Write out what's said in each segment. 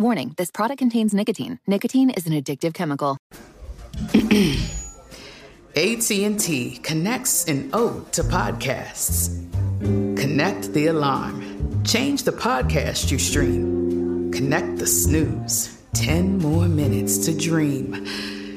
Warning this product contains nicotine. Nicotine is an addictive chemical. AT&T connects an ode to podcasts. Connect the alarm. Change the podcast you stream. Connect the snooze. 10 more minutes to dream.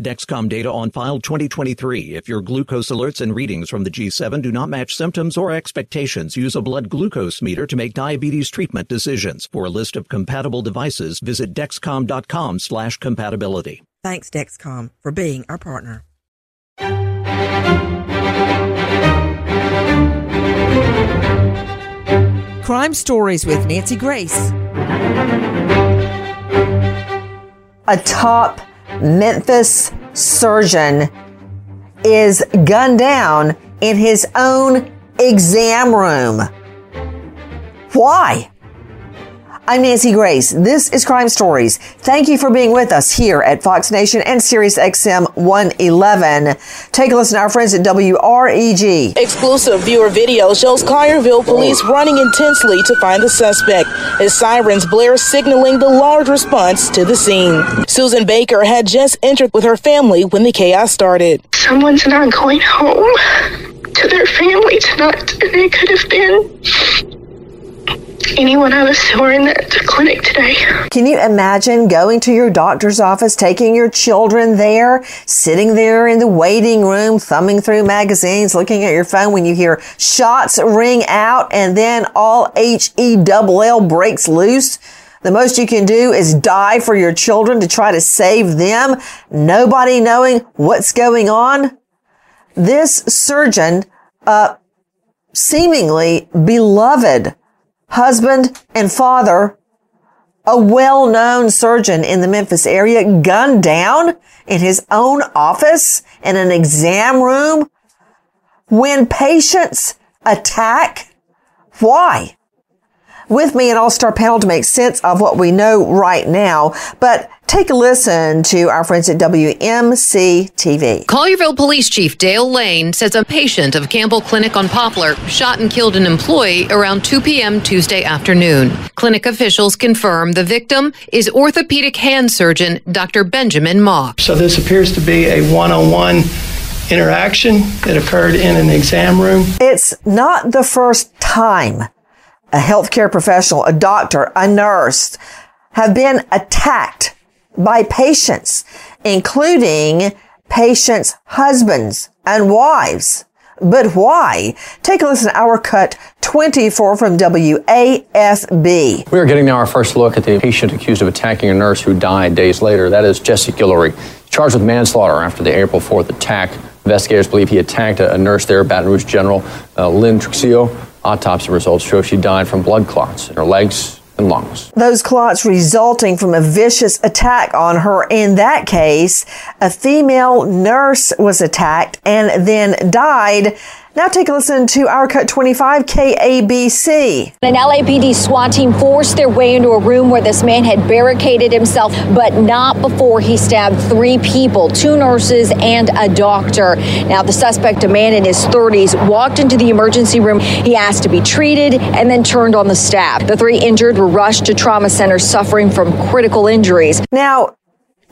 Dexcom data on file 2023. If your glucose alerts and readings from the G7 do not match symptoms or expectations, use a blood glucose meter to make diabetes treatment decisions. For a list of compatible devices, visit dexcom.com slash compatibility. Thanks, Dexcom, for being our partner. Crime Stories with Nancy Grace. A top Memphis surgeon is gunned down in his own exam room. Why? I'm Nancy Grace. This is Crime Stories. Thank you for being with us here at Fox Nation and Sirius XM 111. Take a listen to our friends at WREG. Exclusive viewer video shows Collierville oh. police running intensely to find the suspect as sirens blare signaling the large response to the scene. Susan Baker had just entered with her family when the chaos started. Someone's not going home to their family tonight, and it could have been anyone I was saw in the clinic today. Can you imagine going to your doctor's office, taking your children there, sitting there in the waiting room, thumbing through magazines, looking at your phone when you hear shots ring out and then all H-E-double-L breaks loose? The most you can do is die for your children to try to save them, nobody knowing what's going on. This surgeon, uh, seemingly beloved husband and father, a well-known surgeon in the Memphis area, gunned down in his own office in an exam room when patients attack. Why? With me, an all-star panel to make sense of what we know right now, but take a listen to our friends at WMC TV. Collierville Police Chief Dale Lane says a patient of Campbell Clinic on Poplar shot and killed an employee around 2 p.m. Tuesday afternoon. Clinic officials confirm the victim is orthopedic hand surgeon Dr. Benjamin Mauck. So this appears to be a one-on-one interaction that occurred in an exam room. It's not the first time a healthcare professional, a doctor, a nurse have been attacked by patients, including patients' husbands and wives. But why? Take a listen to our cut 24 from WAFB. We are getting now our first look at the patient accused of attacking a nurse who died days later. That is Jesse Guillory, charged with manslaughter after the April 4th attack. Investigators believe he attacked a, nurse there, Baton Rouge General uh, Lynn Truxillo. Autopsy results show she died from blood clots in her legs and lungs. Those clots resulting from a vicious attack on her. In that case, a female nurse was attacked and then died Now take a listen to our Cut 25 KABC. An LAPD SWAT team forced their way into a room where this man had barricaded himself, but not before he stabbed three people, two nurses and a doctor. Now the suspect, a man in his 30s, walked into the emergency room. He asked to be treated and then turned on the staff. The three injured were rushed to trauma centers suffering from critical injuries. Now,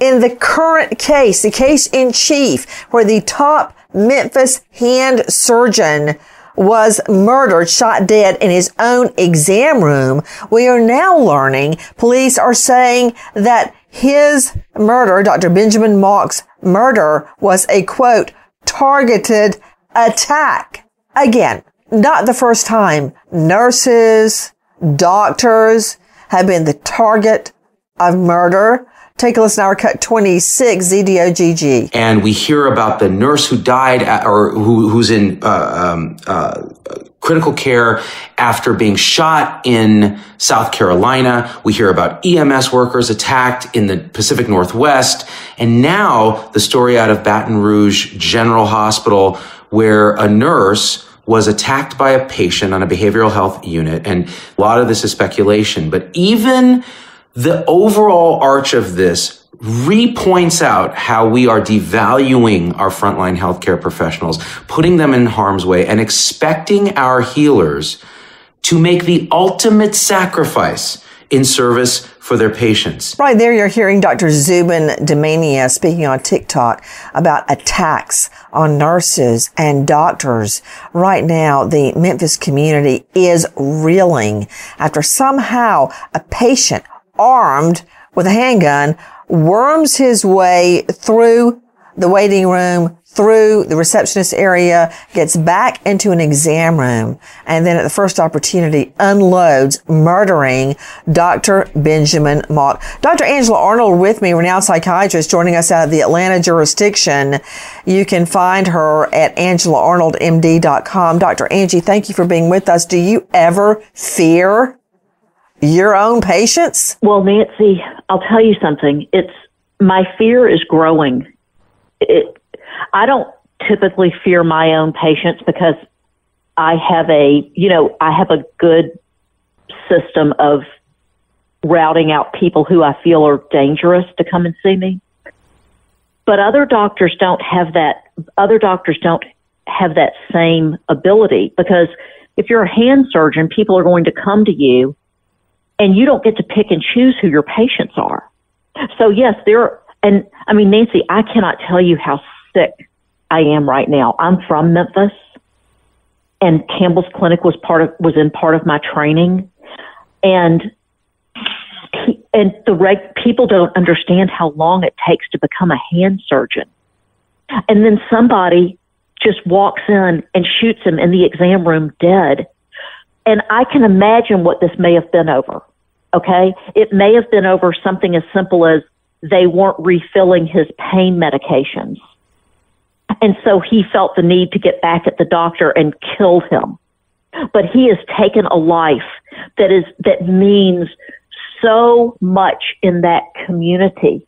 in the current case, the case in chief, where the top Memphis hand surgeon was murdered, shot dead in his own exam room. We are now learning police are saying that his murder, Dr. Benjamin Mauck's murder was a quote, targeted attack. Again, not the first time nurses, doctors have been the target of murder. Take a listen to our cut 26, ZDOGG. And we hear about the nurse who died at, or who, who's in uh, um, uh, critical care after being shot in South Carolina. We hear about EMS workers attacked in the Pacific Northwest. And now the story out of Baton Rouge General Hospital where a nurse was attacked by a patient on a behavioral health unit. And a lot of this is speculation, but even the overall arch of this repoints out how we are devaluing our frontline healthcare professionals, putting them in harm's way, and expecting our healers to make the ultimate sacrifice in service for their patients. Right there, you're hearing Dr. Zubin Damania speaking on TikTok about attacks on nurses and doctors. Right now, the Memphis community is reeling after somehow a patient armed with a handgun worms his way through the waiting room, through the receptionist area, gets back into an exam room, and then at the first opportunity unloads, murdering Dr. Benjamin Mauck. Dr. Angela Arnold with me, renowned psychiatrist, joining us out of the Atlanta jurisdiction. You can find her at angelaarnoldmd.com. Dr. Angie, thank you for being with us. Do you ever fear your own patients? Well, Nancy, I'll tell you something. It's my fear is growing. It, I don't typically fear my own patients because I have a, you know, I have a good system of routing out people who I feel are dangerous to come and see me. But other doctors don't have that, other doctors don't have that same ability because if you're a hand surgeon, people are going to come to you and you don't get to pick and choose who your patients are. So yes, there, and I mean, Nancy, I cannot tell you how sick I am right now. I'm from Memphis and Campbell's Clinic was part of, was in part of my training and and the reg, people don't understand how long it takes to become a hand surgeon. And then somebody just walks in and shoots him in the exam room dead. And I can imagine what this may have been over. Okay. It may have been over something as simple as they weren't refilling his pain medications. And so he felt the need to get back at the doctor and killed him. But he has taken a life that is, that means so much in that community.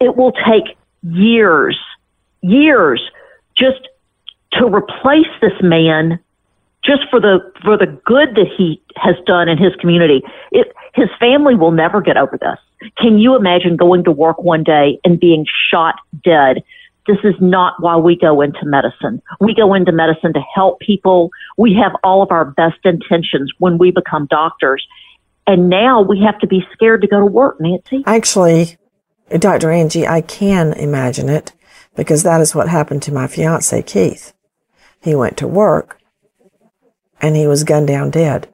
It will take years, years just to replace this man just for the for the good that he has done in his community. It, his family will never get over this. Can you imagine going to work one day and being shot dead? This is not why we go into medicine. We go into medicine to help people. We have all of our best intentions when we become doctors. And now we have to be scared to go to work, Nancy. Actually, Dr. Angie, I can imagine it because that is what happened to my fiance, Keith. He went to work and he was gunned down dead.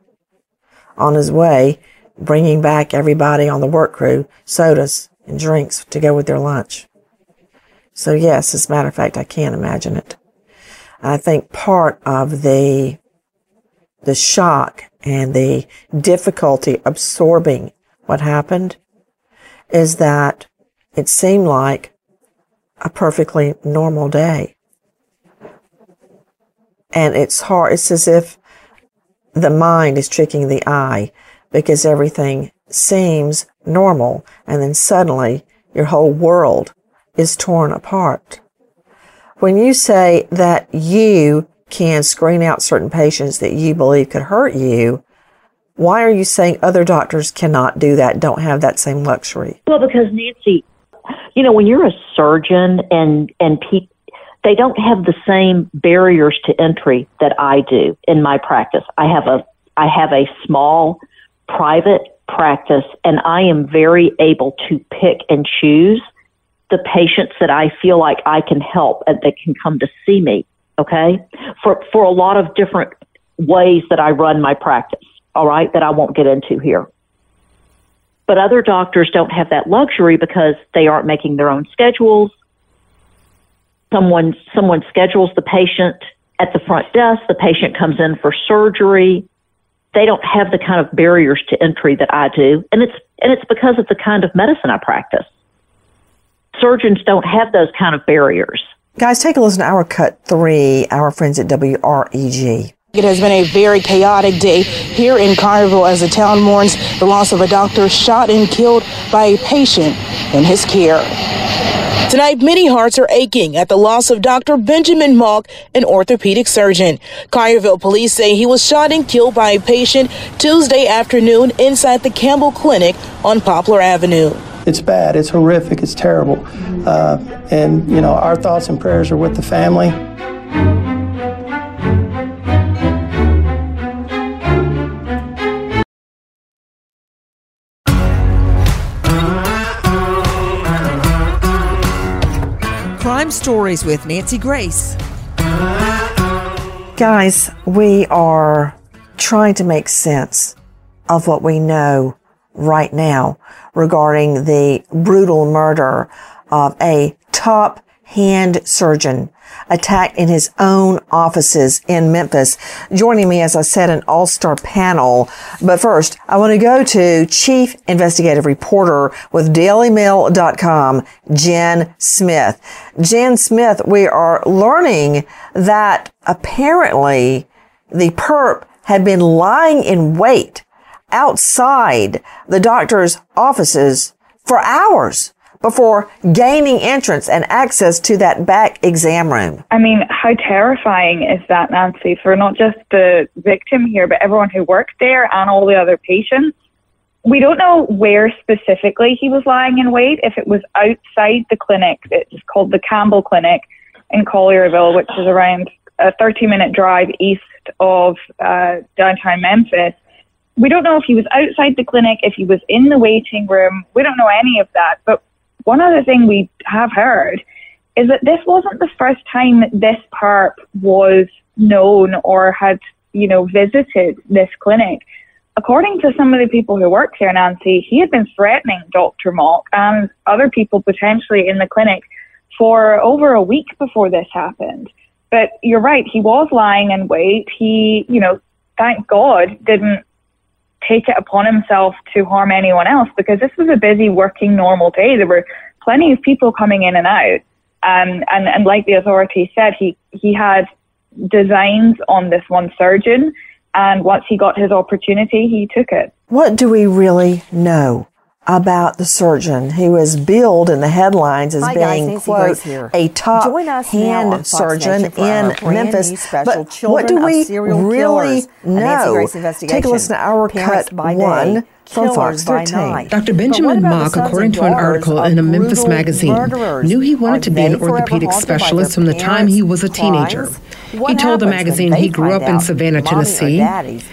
On his way, bringing back everybody on the work crew sodas and drinks to go with their lunch. So yes, as a matter of fact, I can imagine it. I think part of the, the shock and the difficulty absorbing what happened is that it seemed like a perfectly normal day. And it's hard. It's as if the mind is tricking the eye because everything seems normal and then suddenly your whole world is torn apart. When you say that you can screen out certain patients that you believe could hurt you, why are you saying other doctors cannot do that, don't have that same luxury? Well, because Nancy, you know, when you're a surgeon and and people they don't have the same barriers to entry that I do in my practice. I have a I have a small private practice and I am very able to pick and choose the patients that I feel like I can help and that can come to see me. Okay. For, for a lot of different ways that I run my practice. All right. That I won't get into here. But other doctors don't have that luxury because they aren't making their own schedules. Someone, someone schedules the patient at the front desk. The patient comes in for surgery they don't have the kind of barriers to entry that I do, and it's and it's because of the kind of medicine I practice. Surgeons don't have those kind of barriers. Guys, take a listen to our cut three, our friends at WREG. It has been a very chaotic day here in Collierville as the town mourns the loss of a doctor shot and killed by a patient in his care. Tonight, many hearts are aching at the loss of Dr. Benjamin Mauck, an orthopedic surgeon. Collierville police say he was shot and killed by a patient Tuesday afternoon inside the Campbell Clinic on Poplar Avenue. It's bad, it's horrific, it's terrible. Uh, and, you know, our thoughts and prayers are with the family. Crime Stories with Nancy Grace. Guys, we are trying to make sense of what we know right now regarding the brutal murder of a top hand surgeon attacked in his own offices in Memphis. Joining me, as I said, an all-star panel. But first, I want to go to Chief Investigative Reporter with DailyMail.com, Jen Smith. Jen Smith, we are learning that apparently the perp had been lying in wait outside the doctor's offices for hours before gaining entrance and access to that back exam room. I mean, how terrifying is that, Nancy, for not just the victim here, but everyone who worked there and all the other patients? We don't know where specifically he was lying in wait, if it was outside the clinic. It's called the Campbell Clinic in Collierville, which is around a 30 minute drive east of uh, downtown Memphis. We don't know if he was outside the clinic, if he was in the waiting room. We don't know any of that. But one other thing we have heard is that this wasn't the first time that this perp was known or had, you know, visited this clinic. According to some of the people who work there, Nancy, he had been threatening Dr. Mauck and other people potentially in the clinic for over a week before this happened. But you're right, he was lying in wait. He, you know, thank God didn't take it upon himself to harm anyone else because this was a busy working normal day. There were plenty of people coming in and out. Um, and, and like the authorities said, he, he had designs on this one surgeon. And once he got his opportunity, he took it. What do we really know about the surgeon. Who was billed in the headlines as Hi being guys, quote a top hand surgeon in Memphis. But what do we really know? Take a listen to our cut one from Fox 13. Dr. Benjamin Mauck, according to an article in a Memphis magazine, knew he wanted to be an orthopedic specialist from the time he was a teenager. He told the magazine he grew up in Savannah, Tennessee,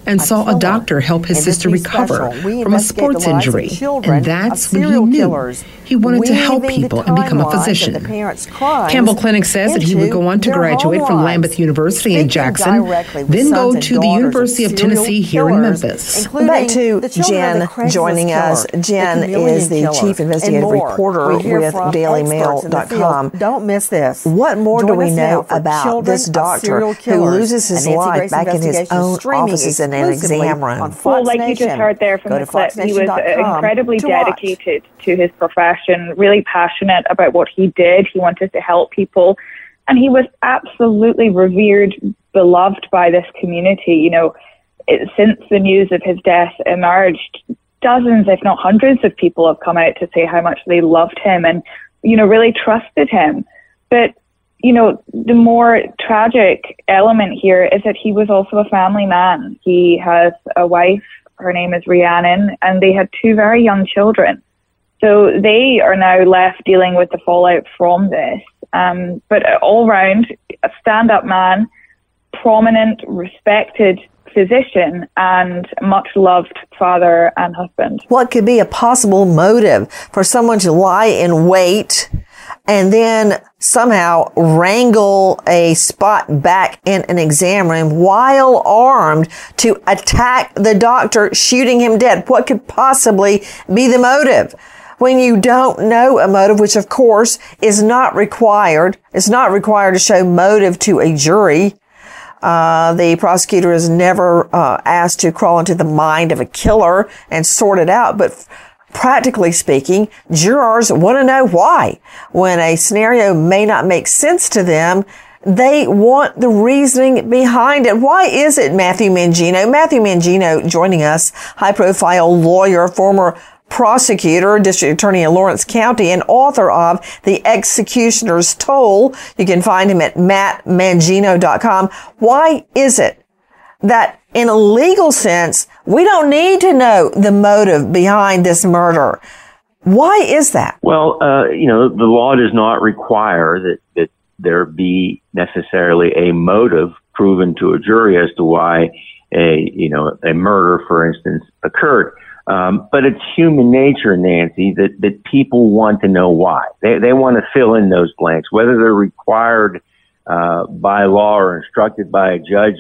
and saw a doctor help his sister recover from a sports injury, and that's when he knew he wanted to help people and become a physician. Campbell Clinic says that he would go on to graduate from Lambuth University in Jackson, then go to the University of Tennessee here in Memphis. Back to Jen joining us. Jen is the chief investigative reporter with DailyMail.com. Don't miss this. What more Join do we know about Children this doctor Serial who loses his life back in his own streaming offices in an exam room? Well, like you just heard there from Go the clip, he was uh, incredibly to dedicated to his profession, really passionate about what he did. He wanted to help people, and he was absolutely revered, beloved by this community. You know, it, since the news of his death emerged, dozens, if not hundreds, of people have come out to say how much they loved him and, you know, really trusted him. But you know, the more tragic element here is that he was also a family man. He has a wife, her name is Rhiannon, and they had two very young children. So they are now left dealing with the fallout from this. Um, but all round, a stand up man, prominent, respected physician, and much loved father and husband. What could be a possible motive for someone to lie in wait and then somehow wrangle a spot back in an exam room while armed to attack the doctor, shooting him dead? What could possibly be the motive? When you don't know a motive, which of course is not required. It's not required to show motive to a jury. Uh, the prosecutor is never uh, asked to crawl into the mind of a killer and sort it out, but practically speaking, jurors want to know why. When a scenario may not make sense to them, they want the reasoning behind it. Why is it Matthew Mangino? Matthew Mangino joining us, high profile lawyer, former prosecutor, district attorney in Lawrence County, and author of The Executioner's Toll. You can find him at mattmangino.com. Why is it that in a legal sense, we don't need to know the motive behind this murder? Why is that? Well, uh, you know, the law does not require that, that there be necessarily a motive proven to a jury as to why a, you know, a murder, for instance, occurred. Um, but it's human nature, Nancy, that, that people want to know why. They, they want to fill in those blanks, whether they're required uh, by law or instructed by a judge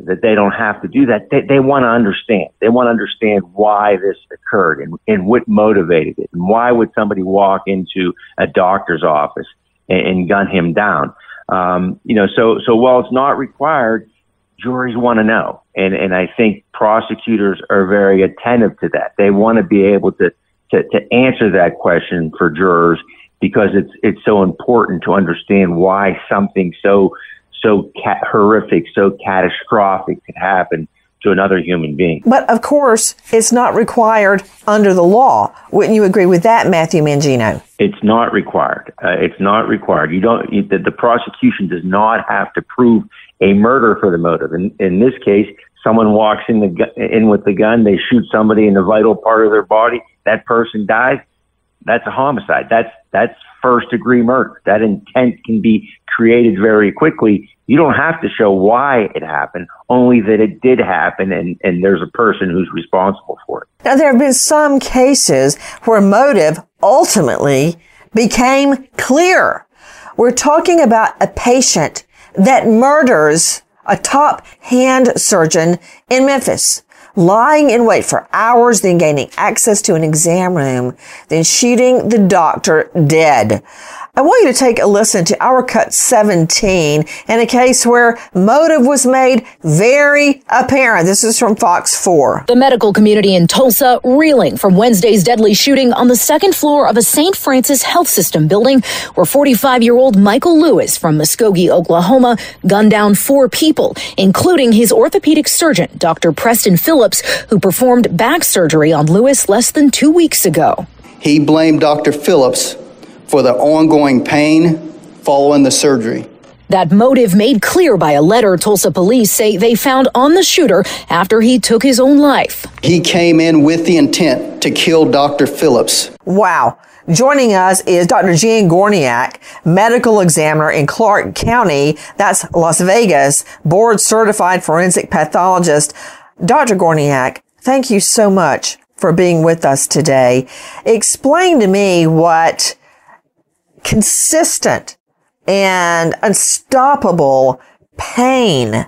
that they don't have to do that. They, they want to understand. They want to understand why this occurred and, and what motivated it. And why would somebody walk into a doctor's office and, and gun him down? Um, you know, so, so while it's not required, juries want to know. And, and I think prosecutors are very attentive to that. They want to be able to, to, to answer that question for jurors because it's, it's so important to understand why something so, so ca- horrific, so catastrophic could happen to another human being. But of course, it's not required under the law. Wouldn't you agree with that, Matthew Mangino? It's not required. Uh, it's not required. You don't. You, the, the prosecution does not have to prove a murder for the motive. In, in this case, someone walks in the in with the gun, they shoot somebody in the vital part of their body, that person dies. That's a homicide. That's that's first degree murder. That intent can be created very quickly. You don't have to show why it happened, only that it did happen and, and there's a person who's responsible for it. Now, there have been some cases where motive ultimately became clear. We're talking about a patient that murders a top hand surgeon in Memphis, lying in wait for hours, then gaining access to an exam room, then shooting the doctor dead. I want you to take a listen to our cut 17 in a case where motive was made very apparent. This is from Fox 4. The medical community in Tulsa reeling from Wednesday's deadly shooting on the second floor of a St. Francis Health System building where 45 year old Michael Louis from Muskogee, Oklahoma gunned down four people, including his orthopedic surgeon, Dr. Preston Phillips, who performed back surgery on Louis less than two weeks ago. He blamed Dr. Phillips for the ongoing pain following the surgery. That motive made clear by a letter Tulsa police say they found on the shooter after he took his own life. He came in with the intent to kill Dr. Phillips. Wow. Joining us is Dr. Jan Gorniak, medical examiner in Clark County, that's Las Vegas, board certified forensic pathologist. Dr. Gorniak, thank you so much for being with us today. Explain to me what consistent and unstoppable pain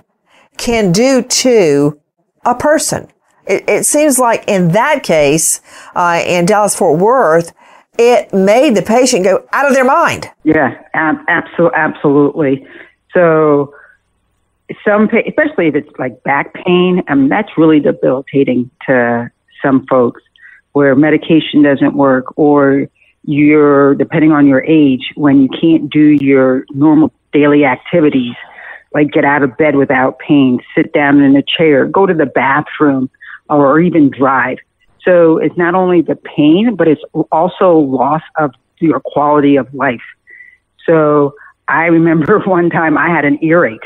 can do to a person. It, it seems like in that case, uh, in Dallas Fort Worth, it made the patient go out of their mind. Yeah, ab- absolutely, absolutely. So, some, especially if it's like back pain, I mean, that's really debilitating to some folks where medication doesn't work or you're depending on your age when you can't do your normal daily activities like get out of bed without pain sit down in a chair go to the bathroom or even drive so it's not only the pain but it's also loss of your quality of life so I remember one time I had an earache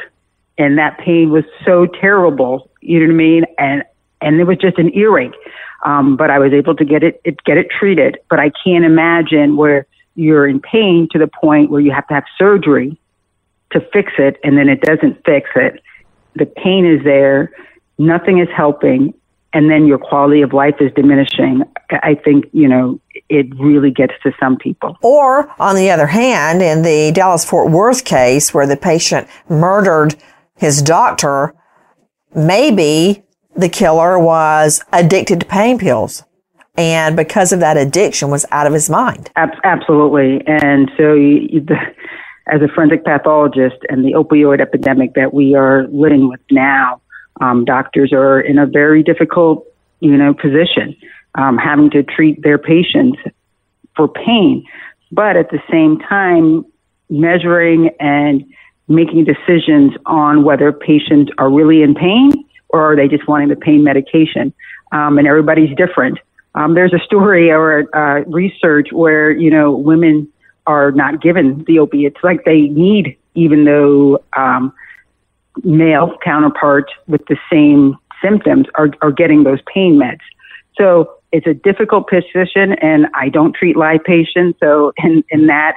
and that pain was so terrible. You know what I mean? And, and it was just an earache. Um, but I was able to get it, it, get it treated. But I can't imagine where you're in pain to the point where you have to have surgery to fix it and then it doesn't fix it. The pain is there. Nothing is helping and then your quality of life is diminishing, I think, you know, it really gets to some people. Or, on the other hand, in the Dallas Fort Worth case where the patient murdered his doctor, maybe the killer was addicted to pain pills. And because of that addiction, was out of his mind. Absolutely. And so, you, the, as a forensic pathologist and the opioid epidemic that we are living with now, um, doctors are in a very difficult, you know, position, um, having to treat their patients for pain, but at the same time measuring and making decisions on whether patients are really in pain or are they just wanting the pain medication. Um, and everybody's different. Um, there's a story or uh, research where you know women are not given the opiates like they need, even though um, male counterparts with the same symptoms are, are getting those pain meds. So it's a difficult position and I don't treat live patients. So in, in that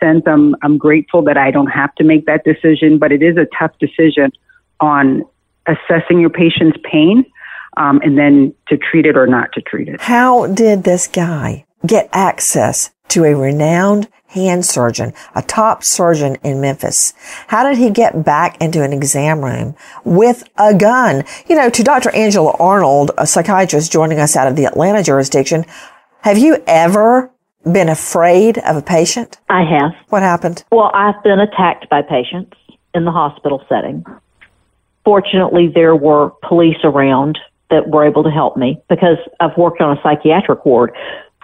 sense, I'm, I'm grateful that I don't have to make that decision, but it is a tough decision on assessing your patient's pain um, and then to treat it or not to treat it. How did this guy get access to a renowned hand surgeon, a top surgeon in Memphis. How did he get back into an exam room with a gun? You know, to Dr. Angela Arnold, a psychiatrist joining us out of the Atlanta jurisdiction, have you ever been afraid of a patient? I have. What happened? Well, I've been attacked by patients in the hospital setting. Fortunately, there were police around that were able to help me because I've worked on a psychiatric ward.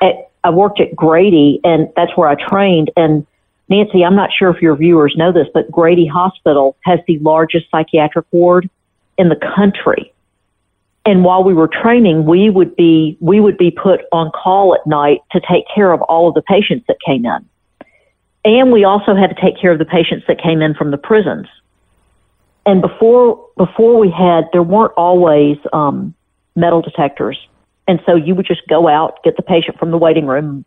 At, I worked at Grady, and that's where I trained. And Nancy, I'm not sure if your viewers know this, but Grady Hospital has the largest psychiatric ward in the country. And while we were training, we would be we would be put on call at night to take care of all of the patients that came in. And we also had to take care of the patients that came in from the prisons. And before before we had, there weren't always um, metal detectors and so you would just go out, get the patient from the waiting room.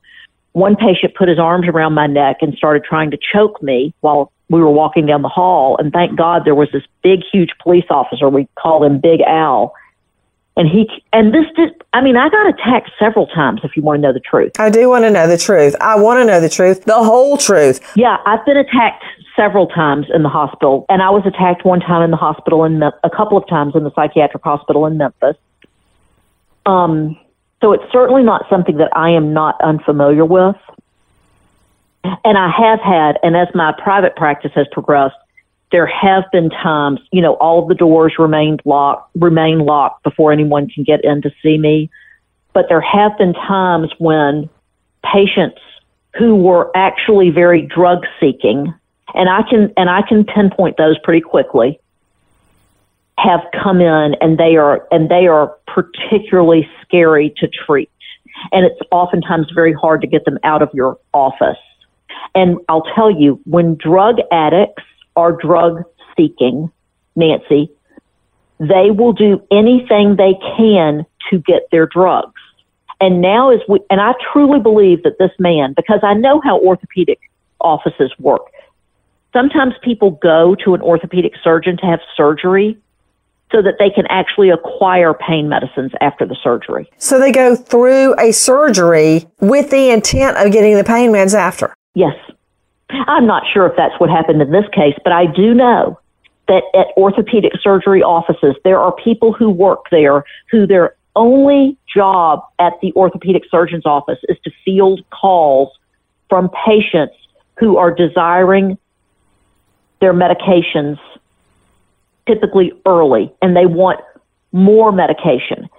One patient put his arms around my neck and started trying to choke me while we were walking down the hall. And thank God there was this big, huge police officer. We called him Big Al. And he, and this did, I mean, I got attacked several times if you want to know the truth. I do want to know the truth. I want to know the truth, the whole truth. Yeah, I've been attacked several times in the hospital. And I was attacked one time in the hospital and a couple of times in the psychiatric hospital in Memphis. Um, so it's certainly not something that I am not unfamiliar with. And I have had, and as my private practice has progressed, there have been times, you know, all the doors remained locked, remain locked before anyone can get in to see me. But there have been times when patients who were actually very drug seeking, and I can and I can pinpoint those pretty quickly have come in and they are and they are particularly scary to treat. And it's oftentimes very hard to get them out of your office. And I'll tell you when drug addicts are drug seeking Nancy they will do anything they can to get their drugs. And now as we and I truly believe that this man because I know how orthopedic offices work sometimes people go to an orthopedic surgeon to have surgery so that they can actually acquire pain medicines after the surgery. So they go through a surgery with the intent of getting the pain meds after? Yes. I'm not sure if that's what happened in this case, but I do know that at orthopedic surgery offices, there are people who work there who their only job at the orthopedic surgeon's office is to field calls from patients who are desiring their medications typically early and they want more medication.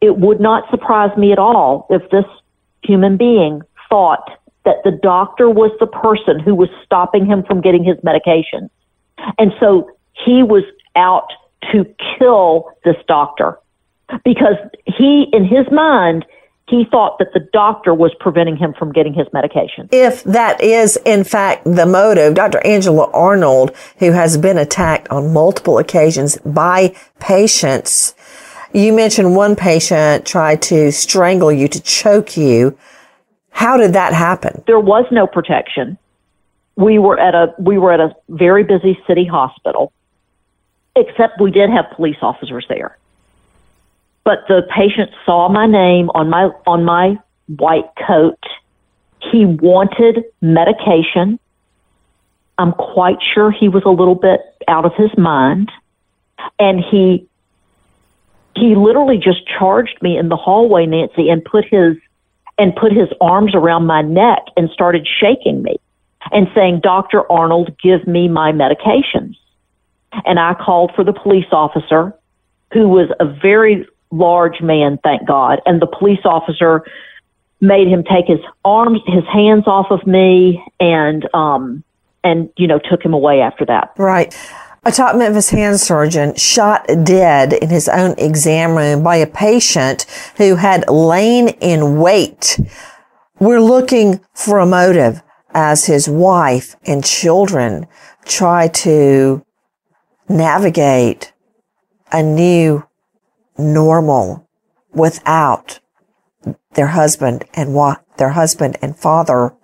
It would not surprise me at all if this human being thought that the doctor was the person who was stopping him from getting his medication. And so he was out to kill this doctor because he, in his mind, he thought that the doctor was preventing him from getting his medication. If that is, in fact, the motive, Dr. Angela Arnold, who has been attacked on multiple occasions by patients, you mentioned one patient tried to strangle you, to choke you. How did that happen? There was no protection. We were at a we were at a very busy city hospital, except we did have police officers there but the patient saw my name on my on my white coat. He wanted medication. I'm quite sure he was a little bit out of his mind and he he literally just charged me in the hallway Nancy and put his and put his arms around my neck and started shaking me and saying, Dr. Arnold, give me my medications. And I called for the police officer who was a very large man, thank God. And the police officer made him take his arms, his hands off of me, and um, and you know took him away after that. Right. A top Memphis hand surgeon shot dead in his own exam room by a patient who had lain in wait. We're looking for a motive as his wife and children try to navigate a new normal without their husband and what their husband and father.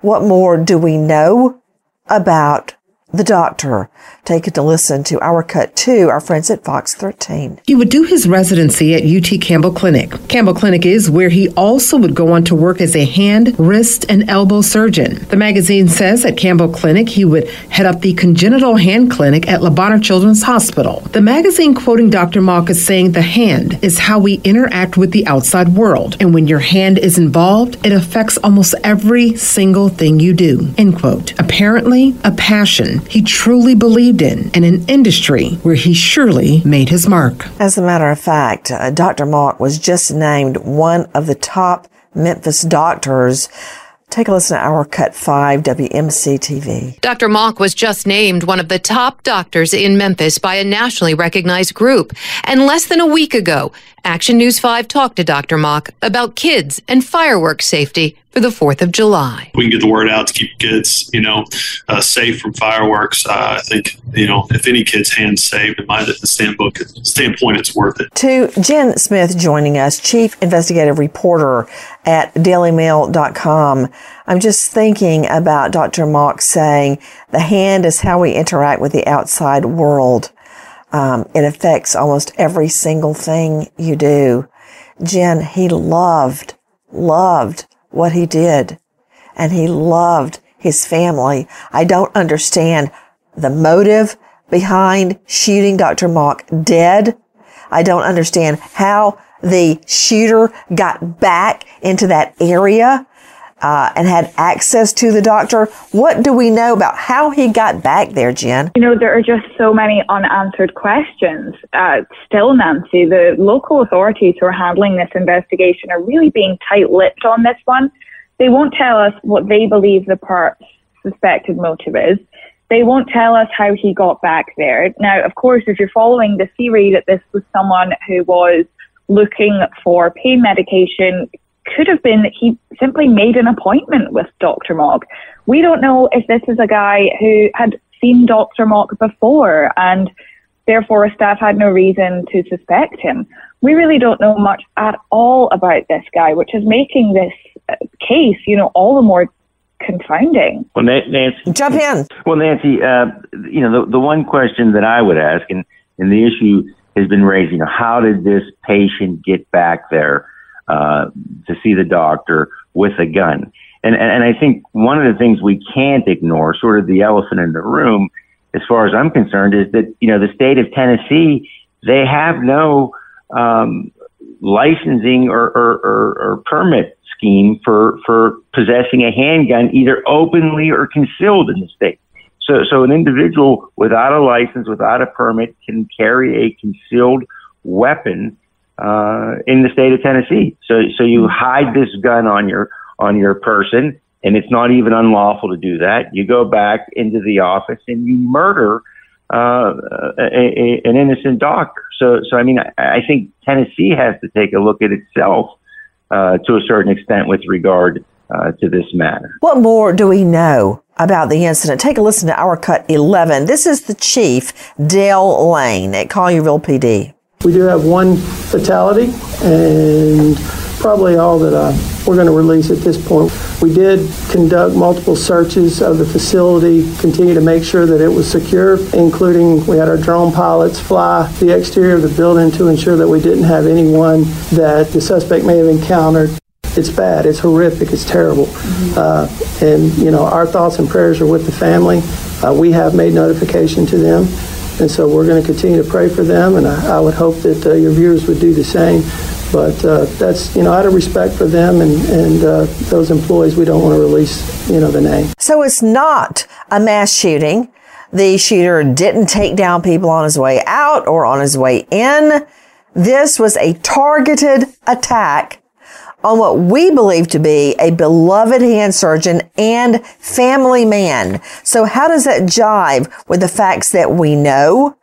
What more do we know about the doctor. Take it to listen to our cut to our friends at Fox 13. He would do his residency at UT Campbell Clinic. Campbell Clinic is where he also would go on to work as a hand, wrist, and elbow surgeon. The magazine says at Campbell Clinic, he would head up the congenital hand clinic at Le Bonheur Children's Hospital. The magazine quoting Dr. Mauck is saying the hand is how we interact with the outside world. And when your hand is involved, it affects almost every single thing you do. End quote. Apparently, a passion he truly believed in and an industry where he surely made his mark. As a matter of fact, uh, Dr. Mauck was just named one of the top Memphis doctors Take a listen to our Cut 5 WMC TV. Dr. Mauck was just named one of the top doctors in Memphis by a nationally recognized group. And less than a week ago, Action News 5 talked to Dr. Mauck about kids and fireworks safety for the 4th of July. We can get the word out to keep kids, you know, uh, safe from fireworks. Uh, I think, you know, if any kid's hands saved, in my standpoint, standpoint, it's worth it. To Jen Smith joining us, Chief Investigative Reporter at DailyMail.com. I'm just thinking about Dr. Mauck saying the hand is how we interact with the outside world. Um, it affects almost every single thing you do. Jen, he loved, loved what he did and he loved his family. I don't understand the motive behind shooting Dr. Mauck dead. I don't understand how the shooter got back into that area uh, and had access to the doctor. What do we know about how he got back there, Jen? You know, there are just so many unanswered questions. Uh, still, Nancy, the local authorities who are handling this investigation are really being tight lipped on this one. They won't tell us what they believe the part's suspected motive is. They won't tell us how he got back there. Now, of course, if you're following the theory that this was someone who was looking for pain medication, could have been that he simply made an appointment with Dr. Mauck. We don't know if this is a guy who had seen Dr. Mauck before and therefore staff had no reason to suspect him. We really don't know much at all about this guy, which is making this uh, case, you know, all the more confounding. Well, Nancy, jump in. Well, Nancy, uh, you know, the, the one question that I would ask, and, and the issue has been raised, you know, how did this patient get back there? Uh, to see the doctor with a gun. And, and I think one of the things we can't ignore, sort of the elephant in the room, as far as I'm concerned, is that, you know, the state of Tennessee, they have no um, licensing or, or, or, or permit scheme for, for possessing a handgun, either openly or concealed in the state. So, so an individual without a license, without a permit, can carry a concealed weapon uh, in the state of Tennessee. So, so you hide this gun on your on your person, and it's not even unlawful to do that. You go back into the office and you murder uh, a, a, an innocent doctor. So, so I mean, I, I think Tennessee has to take a look at itself uh, to a certain extent with regard uh, to this matter. What more do we know about the incident? Take a listen to our cut 11. This is the chief, Dale Lane at Collierville PD. We do have one fatality and probably all that uh, we're going to release at this point. We did conduct multiple searches of the facility, continue to make sure that it was secure, including we had our drone pilots fly the exterior of the building to ensure that we didn't have anyone that the suspect may have encountered. It's bad, it's horrific, it's terrible. Mm-hmm. Uh, and, you know, our thoughts and prayers are with the family. Uh, we have made notification to them. And so we're going to continue to pray for them, and I, I would hope that uh, your viewers would do the same. But uh, that's, you know, out of respect for them and, and uh, those employees, we don't want to release, you know, the name. So it's not a mass shooting. The shooter didn't take down people on his way out or on his way in. This was a targeted attack on what we believe to be a beloved hand surgeon and family man. So how does that jive with the facts that we know?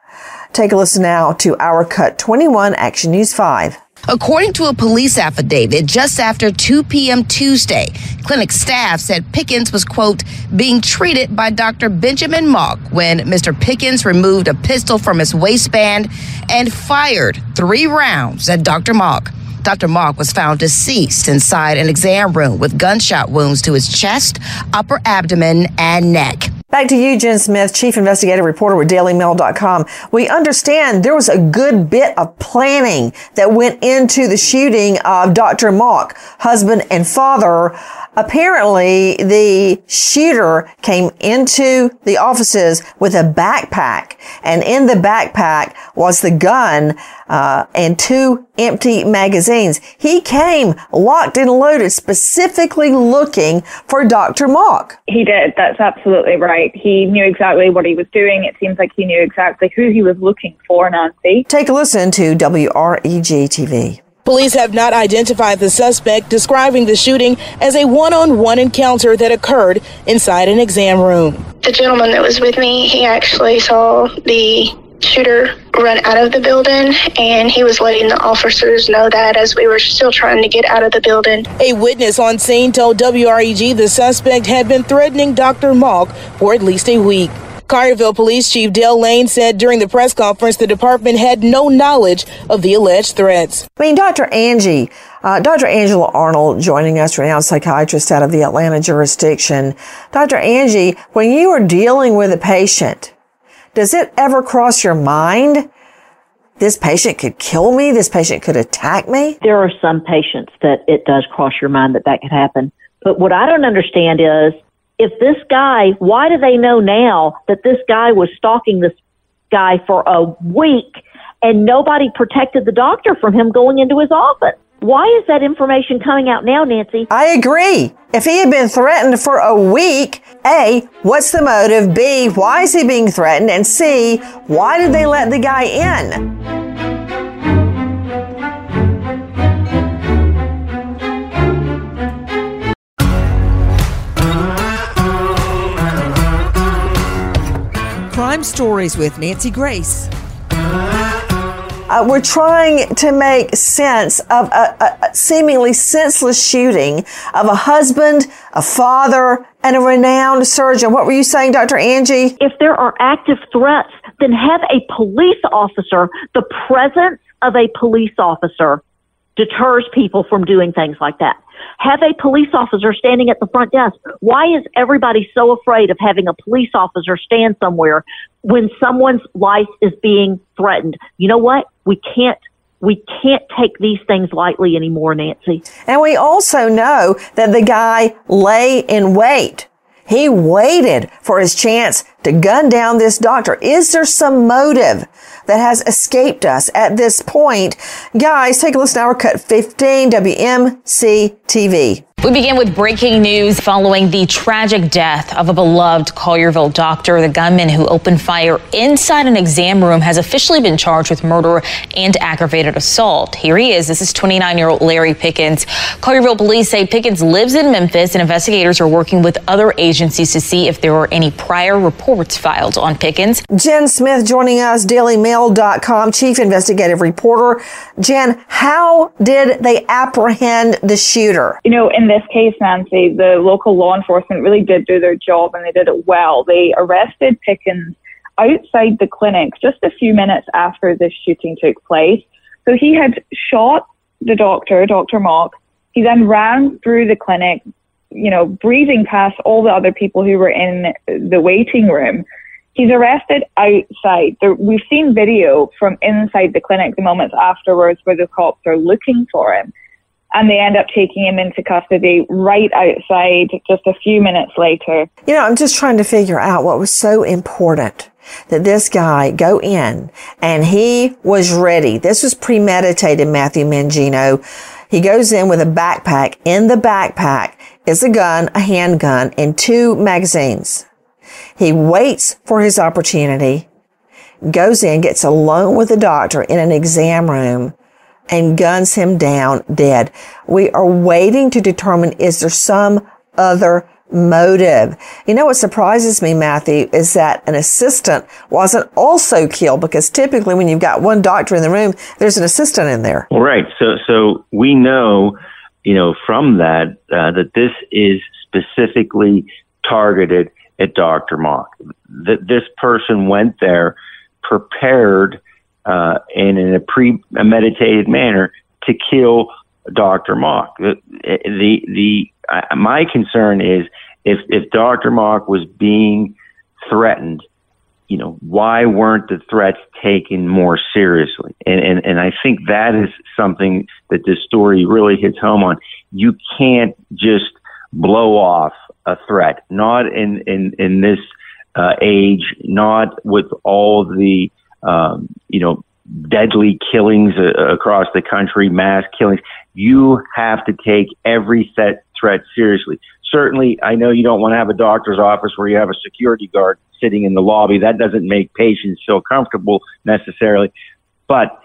Take a listen now to our cut 21 Action News 5. According to a police affidavit, just after 2 p.m. Tuesday, clinic staff said Pickens was, quote, being treated by Dr. Benjamin Mauck when Mr. Pickens removed a pistol from his waistband and fired three rounds at Dr. Mauck. Dr. Mauck was found deceased inside an exam room with gunshot wounds to his chest, upper abdomen, and neck. Back to you, Jen Smith, Chief Investigative Reporter with DailyMail.com. We understand there was a good bit of planning that went into the shooting of Dr. Mauck, husband and father Apparently, the shooter came into the offices with a backpack, and in the backpack was the gun uh, and two empty magazines. He came locked and loaded, specifically looking for Dr. Mauck. He did. That's absolutely right. He knew exactly what he was doing. It seems like he knew exactly who he was looking for, Nancy. Take a listen to WREG TV. Police have not identified the suspect, describing the shooting as a one on one encounter that occurred inside an exam room. The gentleman that was with me, he actually saw the shooter run out of the building and he was letting the officers know that as we were still trying to get out of the building. A witness on scene told WREG the suspect had been threatening Dr. Mauck for at least a week. Collierville Police Chief Dale Lane said during the press conference the department had no knowledge of the alleged threats. I mean, Dr. Angie, uh, Dr. Angela Arnold joining us, renowned psychiatrist out of the Atlanta jurisdiction. Dr. Angie, when you are dealing with a patient, does it ever cross your mind this patient could kill me? This patient could attack me? There are some patients that it does cross your mind that that could happen. But what I don't understand is if this guy, why do they know now that this guy was stalking this guy for a week and nobody protected the doctor from him going into his office? Why is that information coming out now, Nancy? I agree. If he had been threatened for a week, A, what's the motive? B, why is he being threatened? And C, why did they let the guy in? Crime Stories with Nancy Grace. Uh, we're trying to make sense of a, a, seemingly senseless shooting of a husband, a father, and a renowned surgeon. What were you saying, Dr. Angie? If there are active threats, then have a police officer. The presence of a police officer deters people from doing things like that. Have a police officer standing at the front desk. Why is everybody so afraid of having a police officer stand somewhere when someone's life is being threatened? You know what? We can't we can't take these things lightly anymore, Nancy. And we also know that the guy lay in wait. He waited for his chance to gun down this doctor. Is there some motive that has escaped us at this point? Guys, take a listen to our cut 15 WMC TV. We begin with breaking news following the tragic death of a beloved Collierville doctor. The gunman who opened fire inside an exam room has officially been charged with murder and aggravated assault. Here he is. This is 29 year old Larry Pickens. Collierville police say Pickens lives in Memphis and investigators are working with other agencies to see if there are any prior reports filed on Pickens. Jen Smith joining us, DailyMail.com, chief investigative reporter. Jen, how did they apprehend the shooter? You know, in this case, Nancy, the local law enforcement really did do their job and they did it well. They arrested Pickens outside the clinic just a few minutes after this shooting took place. So he had shot the doctor, Dr. Mauck. He then ran through the clinic, you know, breathing past all the other people who were in the waiting room. He's arrested outside. We've seen video from inside the clinic the moments afterwards where the cops are looking for him and they end up taking him into custody right outside just a few minutes later. You know, I'm just trying to figure out what was so important that this guy go in and he was ready. This was premeditated, Matthew Mangino. He goes in with a backpack. In the backpack is a gun, a handgun, and two magazines. He waits for his opportunity, goes in, gets alone with the doctor in an exam room, and guns him down dead. We are waiting to determine is there some other motive. You know what surprises me, Matthew, is that an assistant wasn't also killed because typically when you've got one doctor in the room, there's an assistant in there. Right. So, so we know, you know, from that uh, that this is specifically targeted at Dr. Mauck. That this person went there prepared uh, and in a premeditated manner to kill Dr. Mauck. The, the, the uh, my concern is if, if Dr. Mauck was being threatened, you know, why weren't the threats taken more seriously? And, and, and I think that is something that this story really hits home on. You can't just blow off a threat, not in, in, in this uh, age, not with all the, um, you know, deadly killings uh, across the country, mass killings. You have to take every set threat seriously. Certainly, I know you don't want to have a doctor's office where you have a security guard sitting in the lobby. That doesn't make patients feel comfortable necessarily, but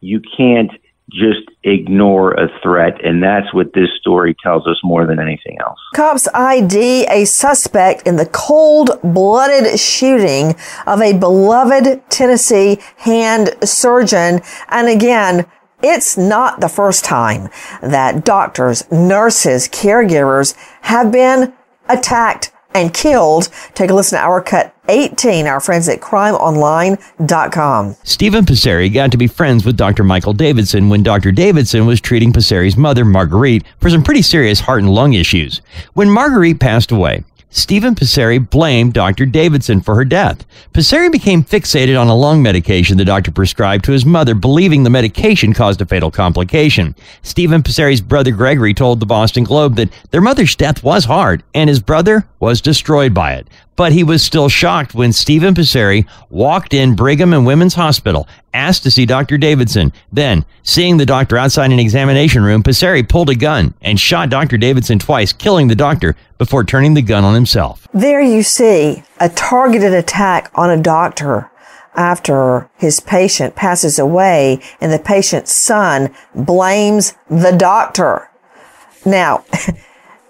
you can't just ignore a threat. And that's what this story tells us more than anything else. Cops ID a suspect in the cold blooded shooting of a beloved Tennessee hand surgeon. And again, it's not the first time that doctors, nurses, caregivers have been attacked and killed. Take a listen to our cut 18, our friends at crimeonline.com. Stephen Pasceri got to be friends with Dr. Michael Davidson when Dr. Davidson was treating Pasceri's mother, Marguerite, for some pretty serious heart and lung issues. When Marguerite passed away, Stephen Pasceri blamed Dr. Davidson for her death. Pasceri became fixated on a lung medication the doctor prescribed to his mother, believing the medication caused a fatal complication. Stephen Pasceri's brother Gregory told the Boston Globe that their mother's death was hard and his brother was destroyed by it but he was still shocked when Stephen Pasceri walked in Brigham and Women's Hospital, asked to see Dr. Davidson. Then, seeing the doctor outside an examination room, Pasceri pulled a gun and shot Dr. Davidson twice, killing the doctor before turning the gun on himself. There you see a targeted attack on a doctor after his patient passes away and the patient's son blames the doctor. Now,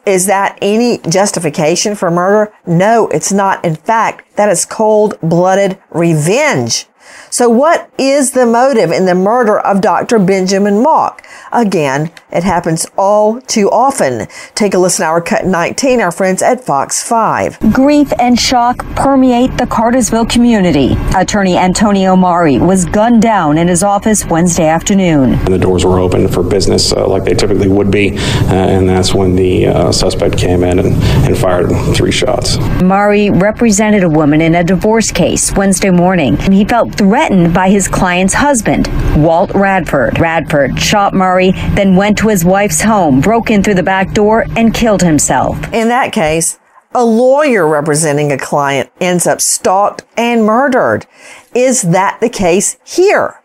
Is that any justification for murder? No, it's not. In fact, that is cold blooded revenge. So what is the motive in the murder of Dr. Benjamin Mauck? Again, it happens all too often. Take a listen to our cut 19, our friends at Fox 5. Grief and shock permeate the Cartersville community. Attorney Antonio Mari was gunned down in his office Wednesday afternoon. The doors were open for business uh, like they typically would be, uh, and that's when the uh, suspect came in and, and fired three shots. Mari represented a woman in a divorce case Wednesday morning. and He felt threatened by his client's husband, Walt Radford. Radford shot Mari, then went to his wife's home, broke in through the back door, and killed himself. In that case, a lawyer representing a client ends up stalked and murdered. Is that the case here?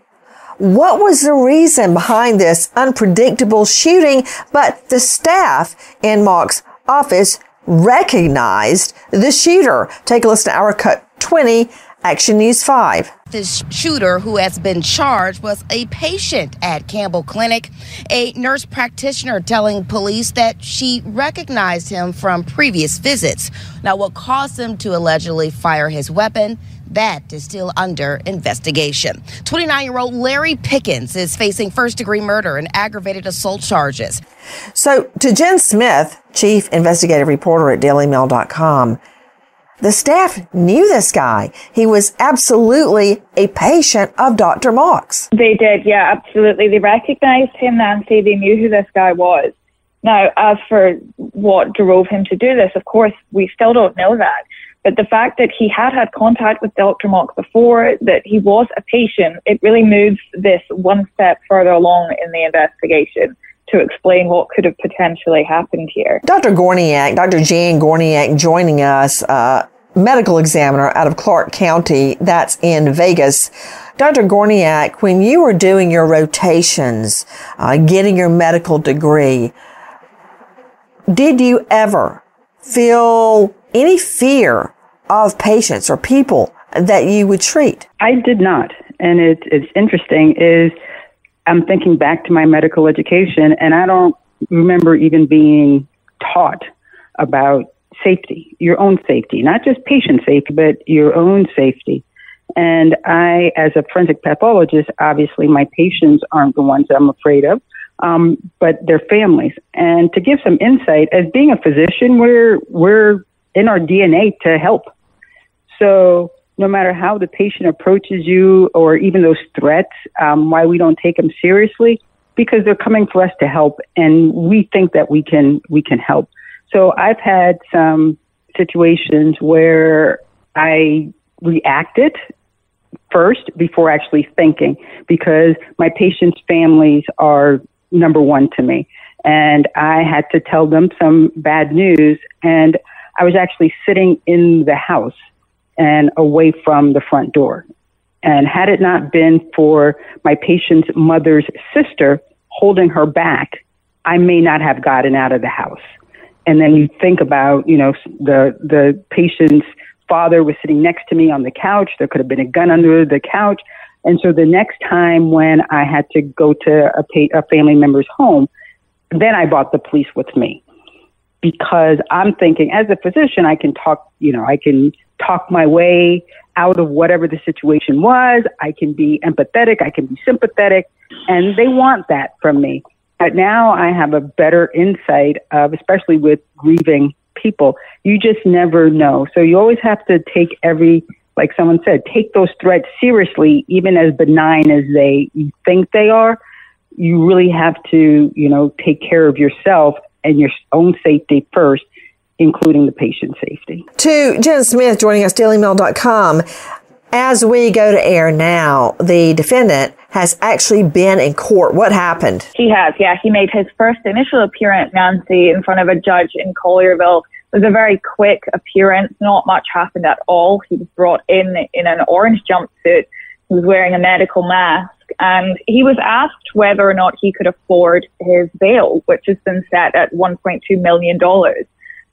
What was the reason behind this unpredictable shooting? But the staff in Mauck's office recognized the shooter. Take a listen to our cut 20 Action News 5. This shooter who has been charged was a patient at Campbell Clinic, a nurse practitioner telling police that she recognized him from previous visits. Now, what caused him to allegedly fire his weapon? That is still under investigation. 29 year old Larry Pickens is facing first degree murder and aggravated assault charges. So, to Jen Smith, chief investigative reporter at dailymail.com, the staff knew this guy. He was absolutely a patient of Dr. Mauck's. They did, yeah, absolutely. They recognized him, Nancy. They knew who this guy was. Now, as for what drove him to do this, of course, we still don't know that. But the fact that he had had contact with Dr. Mauch before, that he was a patient, it really moves this one step further along in the investigation to explain what could have potentially happened here. Dr. Gorniak, Dr. Jan Gorniak joining us, uh, medical examiner out of Clark County, that's in Vegas. Dr. Gorniak, when you were doing your rotations, uh, getting your medical degree, did you ever feel any fear of patients or people that you would treat? I did not. And it, it's interesting is I'm thinking back to my medical education, and I don't remember even being taught about safety, your own safety, not just patient safety, but your own safety. And I, as a forensic pathologist, obviously my patients aren't the ones I'm afraid of, um, but their families. And to give some insight, as being a physician, we're we're in our DNA to help. So no matter how the patient approaches you or even those threats, um, why we don't take them seriously, because they're coming for us to help and we think that we can, we can help. So I've had some situations where I reacted first before actually thinking because my patients' families are number one to me. And I had to tell them some bad news. And I was actually sitting in the house and away from the front door. And had it not been for my patient's mother's sister holding her back, I may not have gotten out of the house. And then you think about, you know, the the patient's father was sitting next to me on the couch. There could have been a gun under the couch. And so the next time when I had to go to a, pa- a family member's home, then I brought the police with me because I'm thinking as a physician, I can talk, you know, I can talk my way out of whatever the situation was. I can be empathetic. I can be sympathetic. And they want that from me. But now I have a better insight of, especially with grieving people, you just never know. So you always have to take every, like someone said, take those threats seriously, even as benign as they think they are. You really have to, you know, take care of yourself and your own safety first including the patient safety. To Jen Smith joining us, dailymail.com. As we go to air now, the defendant has actually been in court. What happened? He has, yeah. He made his first initial appearance, Nancy, in front of a judge in Collierville. It was a very quick appearance. Not much happened at all. He was brought in in an orange jumpsuit. Was wearing a medical mask and he was asked whether or not he could afford his bail, which has been set at $1.2 million.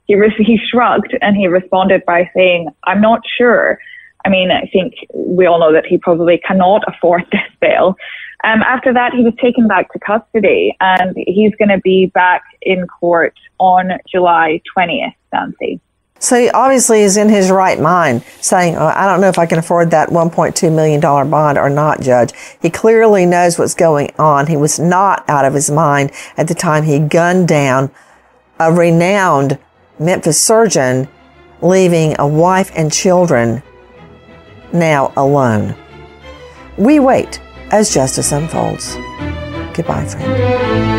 He, re- he shrugged and he responded by saying, I'm not sure. I mean, I think we all know that he probably cannot afford this bail. Um, after that, he was taken back to custody and he's going to be back in court on July 20th, Nancy. So he obviously is in his right mind saying, oh, I don't know if I can afford that $1.2 million bond or not, Judge. He clearly knows what's going on. He was not out of his mind at the time he gunned down a renowned Memphis surgeon, leaving a wife and children now alone. We wait as justice unfolds. Goodbye, friend.